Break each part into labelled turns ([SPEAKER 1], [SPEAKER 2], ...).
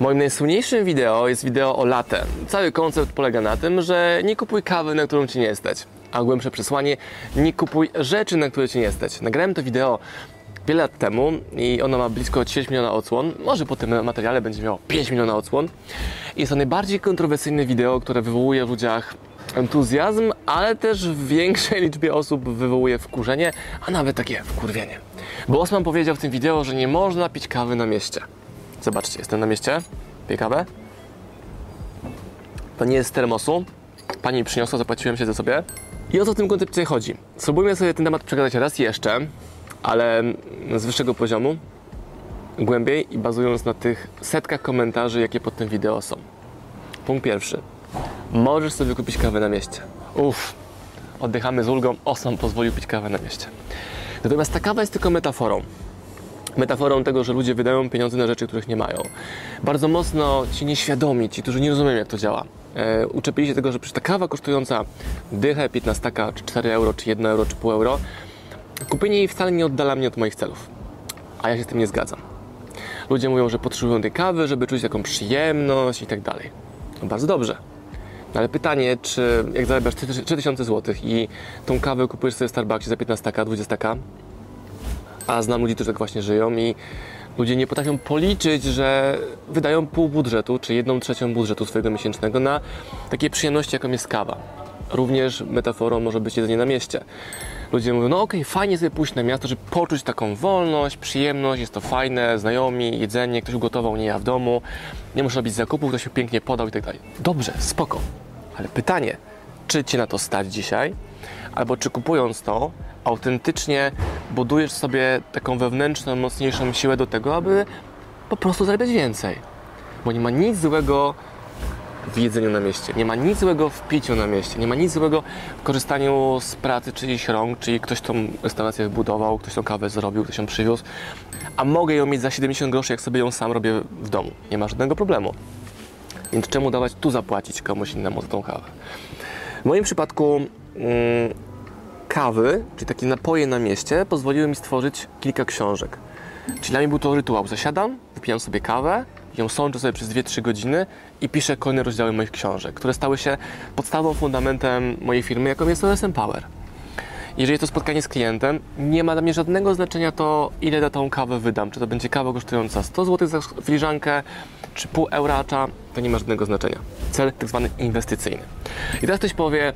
[SPEAKER 1] Moim najsłynniejszym wideo jest wideo o latte. Cały koncept polega na tym, że nie kupuj kawy, na którą ci nie stać. A głębsze przesłanie, nie kupuj rzeczy, na które ci nie stać. Nagrałem to wideo wiele lat temu i ono ma blisko 10 miliona odsłon. Może po tym materiale będzie miało 5 miliona odsłon. Jest to najbardziej kontrowersyjne wideo, które wywołuje w ludziach entuzjazm, ale też w większej liczbie osób wywołuje wkurzenie, a nawet takie wkurwienie. Bo Osman powiedział w tym wideo, że nie można pić kawy na mieście. Zobaczcie, jestem na mieście, kawę. To nie jest z termosu. Pani przyniosła, zapłaciłem się za sobie. I o co w tym koncepcie chodzi? Spróbujmy sobie ten temat przegadać raz jeszcze, ale z wyższego poziomu, głębiej i bazując na tych setkach komentarzy, jakie pod tym wideo są. Punkt pierwszy. Możesz sobie kupić kawę na mieście. Uff, oddychamy z ulgą. Osman pozwolił pić kawę na mieście. Natomiast ta kawa jest tylko metaforą metaforą tego, że ludzie wydają pieniądze na rzeczy, których nie mają. Bardzo mocno ci nieświadomi, ci, którzy nie rozumieją, jak to działa, e, uczepili się tego, że przecież ta kawa kosztująca dychę, 15, czy 4 euro, czy 1 euro, czy pół euro, kupienie jej wcale nie oddala mnie od moich celów. A ja się z tym nie zgadzam. Ludzie mówią, że potrzebują tej kawy, żeby czuć taką przyjemność i tak dalej. No bardzo dobrze. No ale pytanie, czy jak zarabiasz 3000 zł i tą kawę kupujesz sobie w Starbucksie za 15, 20, a znam ludzi, którzy tak właśnie żyją i ludzie nie potrafią policzyć, że wydają pół budżetu, czy jedną trzecią budżetu swojego miesięcznego na takie przyjemności, jaką jest kawa. Również metaforą może być jedzenie na mieście. Ludzie mówią, no okej, okay, fajnie sobie pójść na miasto, żeby poczuć taką wolność, przyjemność, jest to fajne, znajomi, jedzenie, ktoś ugotował, nie ja w domu, nie muszę robić zakupów, ktoś się pięknie podał i tak dalej. Dobrze, spoko. Ale pytanie, czy Cię na to stać dzisiaj? Albo czy kupując to, autentycznie budujesz sobie taką wewnętrzną, mocniejszą siłę do tego, aby po prostu zarabiać więcej. Bo nie ma nic złego w jedzeniu na mieście, nie ma nic złego w piciu na mieście, nie ma nic złego w korzystaniu z pracy czyichś rąk, czyli ktoś tą restaurację wybudował, ktoś tą kawę zrobił, ktoś ją przywiózł, a mogę ją mieć za 70 groszy, jak sobie ją sam robię w domu. Nie ma żadnego problemu. Więc czemu dawać tu zapłacić komuś innemu za tą kawę? W moim przypadku mm, kawy, czyli takie napoje na mieście, pozwoliły mi stworzyć kilka książek. Czyli dla mnie był to rytuał. Zasiadam, wypijam sobie kawę, ją sączę sobie przez 2-3 godziny i piszę kolejne rozdziały moich książek, które stały się podstawą, fundamentem mojej firmy, jaką jest OSM Power. Jeżeli to spotkanie z klientem, nie ma dla mnie żadnego znaczenia to, ile za tą kawę wydam. Czy to będzie kawa kosztująca 100 zł za filiżankę, czy pół euracza, to nie ma żadnego znaczenia. Cel tak zwany inwestycyjny. I teraz ktoś powie,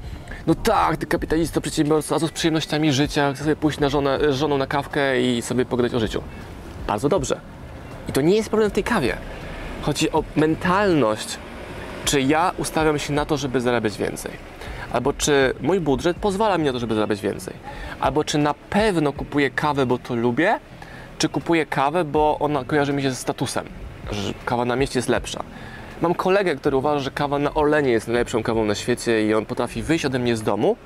[SPEAKER 1] no tak, ty kapitalista, przedsiębiorca, a z przyjemnościami życia, chcę sobie pójść na żonę, z żoną na kawkę i sobie pogadać o życiu. Bardzo dobrze. I to nie jest problem w tej kawie. Chodzi o mentalność. Czy ja ustawiam się na to, żeby zarabiać więcej? Albo czy mój budżet pozwala mi na to, żeby zarabiać więcej? Albo czy na pewno kupuję kawę, bo to lubię? Czy kupuję kawę, bo ona kojarzy mi się ze statusem? Że kawa na mieście jest lepsza. Mam kolegę, który uważa, że kawa na Orlenie jest najlepszą kawą na świecie i on potrafi wyjść ode mnie z domu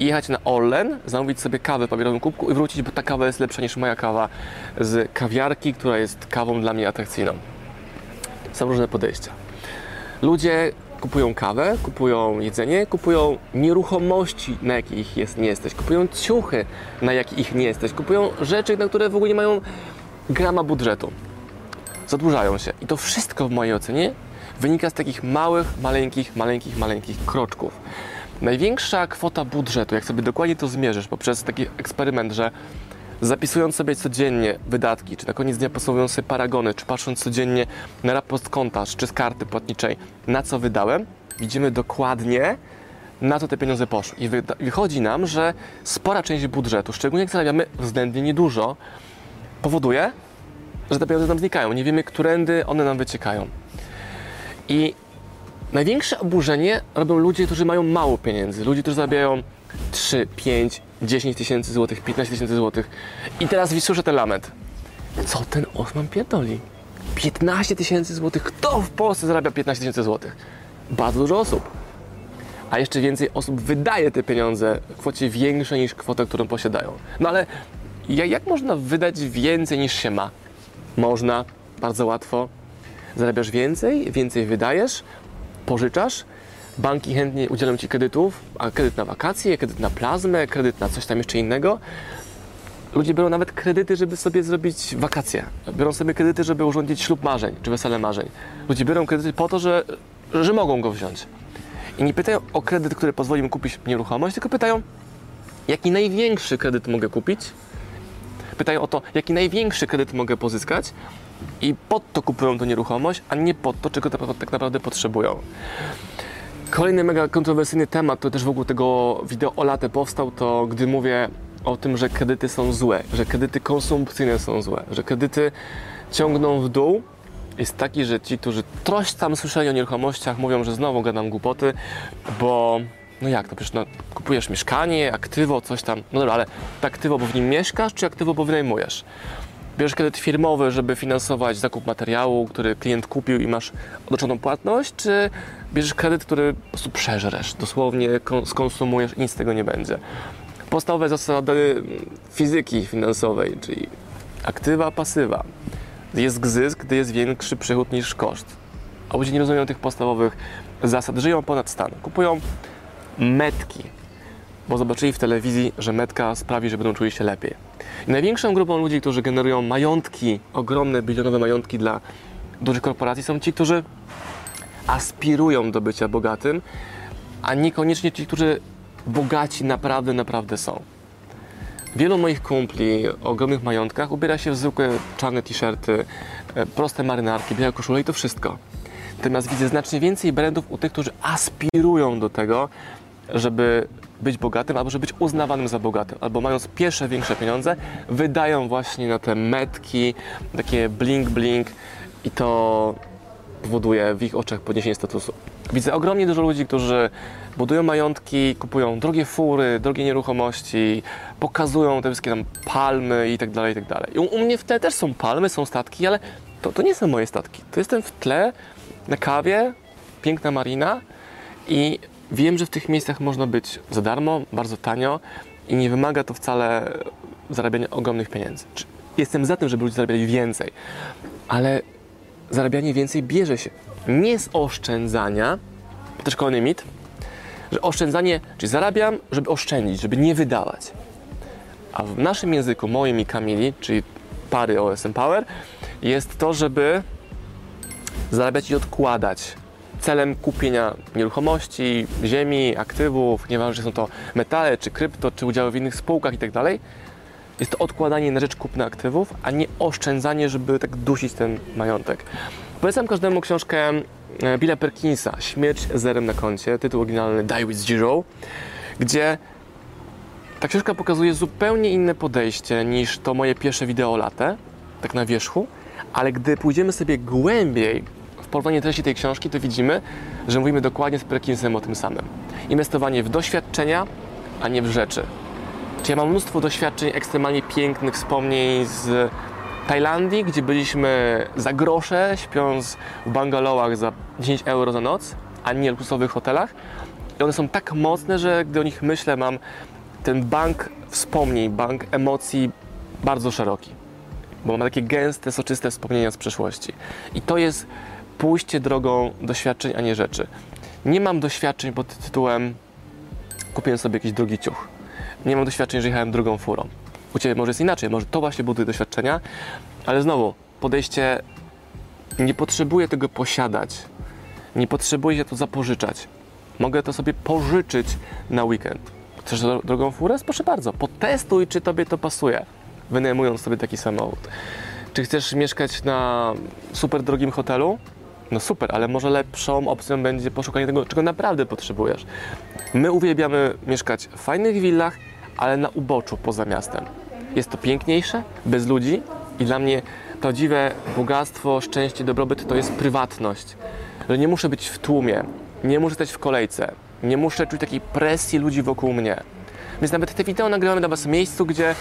[SPEAKER 1] jechać na Orlen, zamówić sobie kawę w papierowym kubku i wrócić, bo ta kawa jest lepsza niż moja kawa z kawiarki, która jest kawą dla mnie atrakcyjną. Są różne podejścia. Ludzie kupują kawę, kupują jedzenie, kupują nieruchomości, na jakich jest, nie jesteś, kupują ciuchy, na jakich ich nie jesteś, kupują rzeczy, na które w ogóle nie mają grama budżetu. Zadłużają się. I to wszystko w mojej ocenie wynika z takich małych, maleńkich, maleńkich, maleńkich kroczków. Największa kwota budżetu, jak sobie dokładnie to zmierzysz poprzez taki eksperyment, że zapisując sobie codziennie wydatki, czy na koniec dnia posługując sobie paragony, czy patrząc codziennie na raport konta, czy z karty płatniczej, na co wydałem, widzimy dokładnie, na co te pieniądze poszły. I wychodzi nam, że spora część budżetu, szczególnie jak zarabiamy względnie niedużo, powoduje, że te pieniądze nam znikają. Nie wiemy, którędy one nam wyciekają. I największe oburzenie robią ludzie, którzy mają mało pieniędzy. Ludzie, którzy zarabiają 3, 5, 10 tysięcy złotych, 15 tysięcy złotych. I teraz wysłyszę ten lament. Co ten Osman pierdoli? 15 tysięcy złotych. Kto w Polsce zarabia 15 tysięcy złotych? Bardzo dużo osób. A jeszcze więcej osób wydaje te pieniądze w kwocie większej niż kwotę, którą posiadają. No ale jak można wydać więcej niż się ma? Można, bardzo łatwo zarabiasz więcej, więcej wydajesz, pożyczasz, banki chętnie udzielą Ci kredytów, a kredyt na wakacje, kredyt na plazmę, kredyt na coś tam jeszcze innego, Ludzie biorą nawet kredyty, żeby sobie zrobić wakacje. Biorą sobie kredyty, żeby urządzić ślub marzeń, czy wesele marzeń. Ludzie biorą kredyty po to, że, że mogą go wziąć. I nie pytają o kredyt, który pozwoli im kupić nieruchomość, tylko pytają, jaki największy kredyt mogę kupić. Pytają o to, jaki największy kredyt mogę pozyskać i pod to kupują tę nieruchomość, a nie pod to, czego tak naprawdę potrzebują. Kolejny mega kontrowersyjny temat, to też wokół tego wideo o latę powstał, to gdy mówię o tym, że kredyty są złe, że kredyty konsumpcyjne są złe, że kredyty ciągną w dół, jest taki, że ci, którzy troś tam słyszeli o nieruchomościach, mówią, że znowu gadam głupoty, bo no jak to, przecież no, kupujesz mieszkanie, aktywo, coś tam, no dobra, ale to aktywo, bo w nim mieszkasz, czy aktywo, bo wynajmujesz? Bierzesz kredyt firmowy, żeby finansować zakup materiału, który klient kupił i masz odroczoną płatność, czy bierzesz kredyt, który po prostu przeżresz, dosłownie skonsumujesz i nic z tego nie będzie. Podstawowe zasady fizyki finansowej, czyli aktywa, pasywa. Jest zysk, gdy jest większy przychód niż koszt. A ludzie nie rozumieją tych podstawowych zasad, żyją ponad stan. Kupują metki, bo zobaczyli w telewizji, że metka sprawi, że będą czuli się lepiej. I największą grupą ludzi, którzy generują majątki, ogromne, bilionowe majątki dla dużych korporacji, są ci, którzy aspirują do bycia bogatym, a niekoniecznie ci, którzy bogaci naprawdę, naprawdę są. Wielu moich kumpli o ogromnych majątkach ubiera się w zwykłe czarne t-shirty, e, proste marynarki, białe koszule i to wszystko. Natomiast widzę znacznie więcej brandów u tych, którzy aspirują do tego, żeby być bogatym albo żeby być uznawanym za bogatym, albo mając pierwsze większe pieniądze, wydają właśnie na te metki, takie bling bling i to powoduje w ich oczach podniesienie statusu. Widzę ogromnie dużo ludzi, którzy budują majątki, kupują drogie fury, drogie nieruchomości, pokazują te wszystkie tam palmy i tak dalej, i tak dalej. I u, mnie w tle też są palmy, są statki, ale to, to nie są moje statki. To jestem w tle na kawie, piękna marina i wiem, że w tych miejscach można być za darmo, bardzo tanio i nie wymaga to wcale zarabiania ogromnych pieniędzy. Jestem za tym, żeby ludzie zarabiali więcej, ale zarabianie więcej bierze się nie z oszczędzania, to też kolejny mit, że oszczędzanie, czyli zarabiam, żeby oszczędzić, żeby nie wydawać. A w naszym języku, moim i Kamili, czyli pary OSM Power, jest to, żeby zarabiać i odkładać celem kupienia nieruchomości, ziemi, aktywów, nieważne, czy są to metale, czy krypto, czy udziały w innych spółkach itd. Tak jest to odkładanie na rzecz kupna aktywów, a nie oszczędzanie, żeby tak dusić ten majątek. Polecam każdemu książkę e, Billa Perkinsa Śmierć zerem na koncie, tytuł oryginalny Die with Zero, gdzie ta książka pokazuje zupełnie inne podejście niż to moje pierwsze wideo latę, tak na wierzchu, ale gdy pójdziemy sobie głębiej porównanie treści tej książki, to widzimy, że mówimy dokładnie z Perkinsem o tym samym. Inwestowanie w doświadczenia, a nie w rzeczy. Czyli ja mam mnóstwo doświadczeń ekstremalnie pięknych, wspomnień z Tajlandii, gdzie byliśmy za grosze, śpiąc w bangalowach za 10 euro za noc, a nie luksusowych hotelach. I one są tak mocne, że gdy o nich myślę, mam ten bank wspomnień, bank emocji bardzo szeroki. Bo mam takie gęste, soczyste wspomnienia z przeszłości. I to jest pójście drogą doświadczeń, a nie rzeczy. Nie mam doświadczeń pod tytułem kupiłem sobie jakiś drugi ciuch. Nie mam doświadczeń, że jechałem drugą furą. U Ciebie może jest inaczej, może to właśnie buduje doświadczenia, ale znowu, podejście nie potrzebuję tego posiadać, nie potrzebuję się to zapożyczać. Mogę to sobie pożyczyć na weekend. Chcesz drogą furę? Proszę bardzo, potestuj, czy Tobie to pasuje, wynajmując sobie taki samochód. Czy chcesz mieszkać na super drogim hotelu? No super, ale może lepszą opcją będzie poszukanie tego, czego naprawdę potrzebujesz. My uwielbiamy mieszkać w fajnych willach, ale na uboczu poza miastem. Jest to piękniejsze, bez ludzi i dla mnie prawdziwe bogactwo, szczęście, dobrobyt to jest prywatność. Że nie muszę być w tłumie, nie muszę stać w kolejce, nie muszę czuć takiej presji ludzi wokół mnie. Więc nawet te wideo nagrywamy dla Was w miejscu, gdzie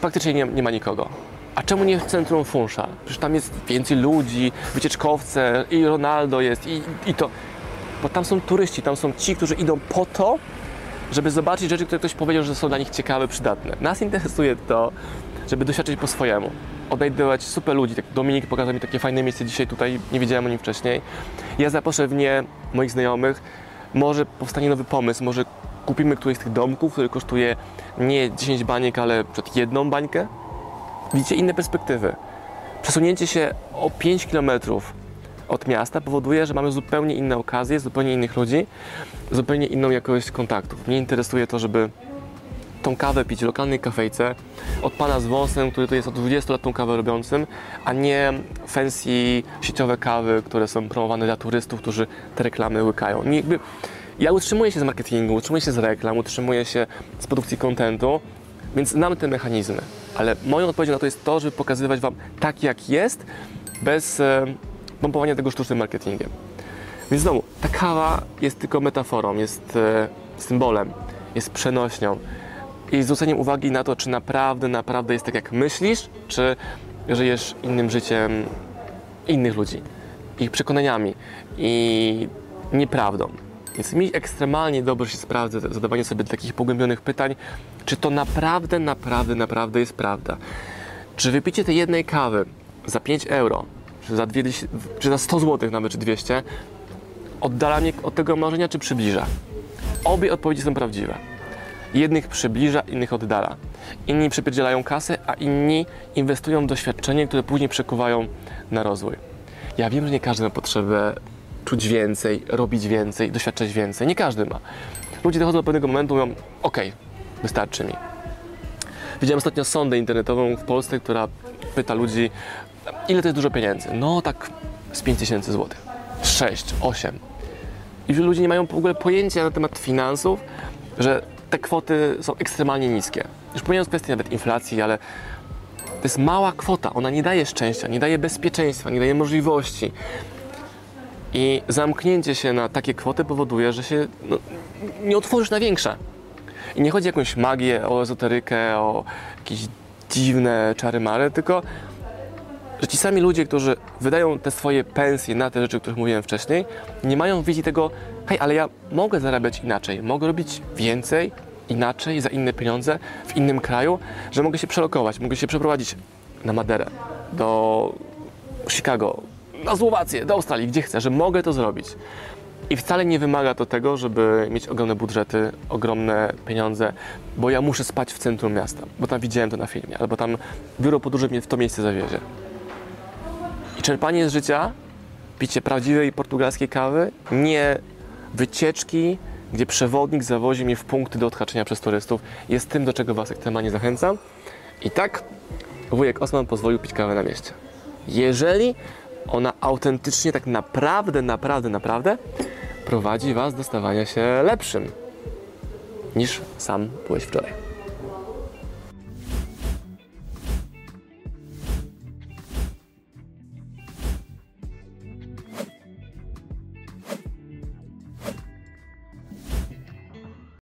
[SPEAKER 1] praktycznie nie, nie ma nikogo. A czemu nie w centrum Funsza? Przecież tam jest więcej ludzi, wycieczkowce i Ronaldo jest i, i to. Bo tam są turyści, tam są ci, którzy idą po to, żeby zobaczyć rzeczy, które ktoś powiedział, że są dla nich ciekawe, przydatne. Nas interesuje to, żeby doświadczyć po swojemu. Odnajdywać super ludzi. Tak Dominik pokazał mi takie fajne miejsce dzisiaj tutaj, nie wiedziałem o nim wcześniej. Ja zaproszę w nie moich znajomych. Może powstanie nowy pomysł, może kupimy któryś z tych domków, który kosztuje nie 10 baniek, ale przed jedną bańkę. Widzicie inne perspektywy. Przesunięcie się o 5 km od miasta powoduje, że mamy zupełnie inne okazje, zupełnie innych ludzi, zupełnie inną jakość kontaktów. Mnie interesuje to, żeby tą kawę pić w lokalnej kafejce od pana z wąsem, który tu jest od 20 lat tą kawę robiącym, a nie fancy sieciowe kawy, które są promowane dla turystów, którzy te reklamy łykają. Nie, jakby, ja utrzymuję się z marketingu, utrzymuję się z reklam, utrzymuję się z produkcji kontentu, więc znam te mechanizmy. Ale moją odpowiedzią na to jest to, żeby pokazywać Wam tak, jak jest, bez e, pompowania tego sztucznym marketingiem. Więc znowu, ta kawa jest tylko metaforą, jest e, symbolem, jest przenośnią i zwróceniem uwagi na to, czy naprawdę, naprawdę jest tak, jak myślisz, czy żyjesz innym życiem innych ludzi, ich przekonaniami i nieprawdą. Więc mi ekstremalnie dobrze się sprawdza zadawanie sobie takich pogłębionych pytań, czy to naprawdę, naprawdę, naprawdę jest prawda. Czy wypicie tej jednej kawy za 5 euro, czy za, 2, czy za 100 zł nawet, czy 200, oddala mnie od tego marzenia, czy przybliża? Obie odpowiedzi są prawdziwe. Jednych przybliża, innych oddala. Inni przypierdzielają kasę, a inni inwestują w doświadczenie, które później przekuwają na rozwój. Ja wiem, że nie każdy ma potrzebę czuć więcej, robić więcej, doświadczać więcej. Nie każdy ma. Ludzie dochodzą do pewnego momentu i mówią, ok, wystarczy mi. Widziałem ostatnio sondę internetową w Polsce, która pyta ludzi, ile to jest dużo pieniędzy? No tak z 5 tysięcy złotych. 6, 8. I ludzie nie mają w ogóle pojęcia na temat finansów, że te kwoty są ekstremalnie niskie. Już pomijając kwestię nawet inflacji, ale to jest mała kwota. Ona nie daje szczęścia, nie daje bezpieczeństwa, nie daje możliwości. I zamknięcie się na takie kwoty powoduje, że się no, nie otworzysz na większe. I nie chodzi o jakąś magię, o ezoterykę, o jakieś dziwne czary-mary, tylko że ci sami ludzie, którzy wydają te swoje pensje na te rzeczy, o których mówiłem wcześniej, nie mają wizji tego, hej, ale ja mogę zarabiać inaczej, mogę robić więcej, inaczej, za inne pieniądze, w innym kraju, że mogę się przelokować, mogę się przeprowadzić na Maderę, do Chicago, na Słowację, do Australii, gdzie chcę, że mogę to zrobić. I wcale nie wymaga to tego, żeby mieć ogromne budżety, ogromne pieniądze, bo ja muszę spać w centrum miasta, bo tam widziałem to na filmie, albo tam biuro podróży mnie w to miejsce zawiezie. I czerpanie z życia, picie prawdziwej portugalskiej kawy, nie wycieczki, gdzie przewodnik zawozi mnie w punkty do odhaczenia przez turystów, jest tym, do czego Was ekstremalnie zachęcam. I tak wujek Osman pozwolił pić kawę na mieście. Jeżeli ona autentycznie, tak naprawdę, naprawdę, naprawdę prowadzi Was do stawania się lepszym niż sam byłeś wczoraj.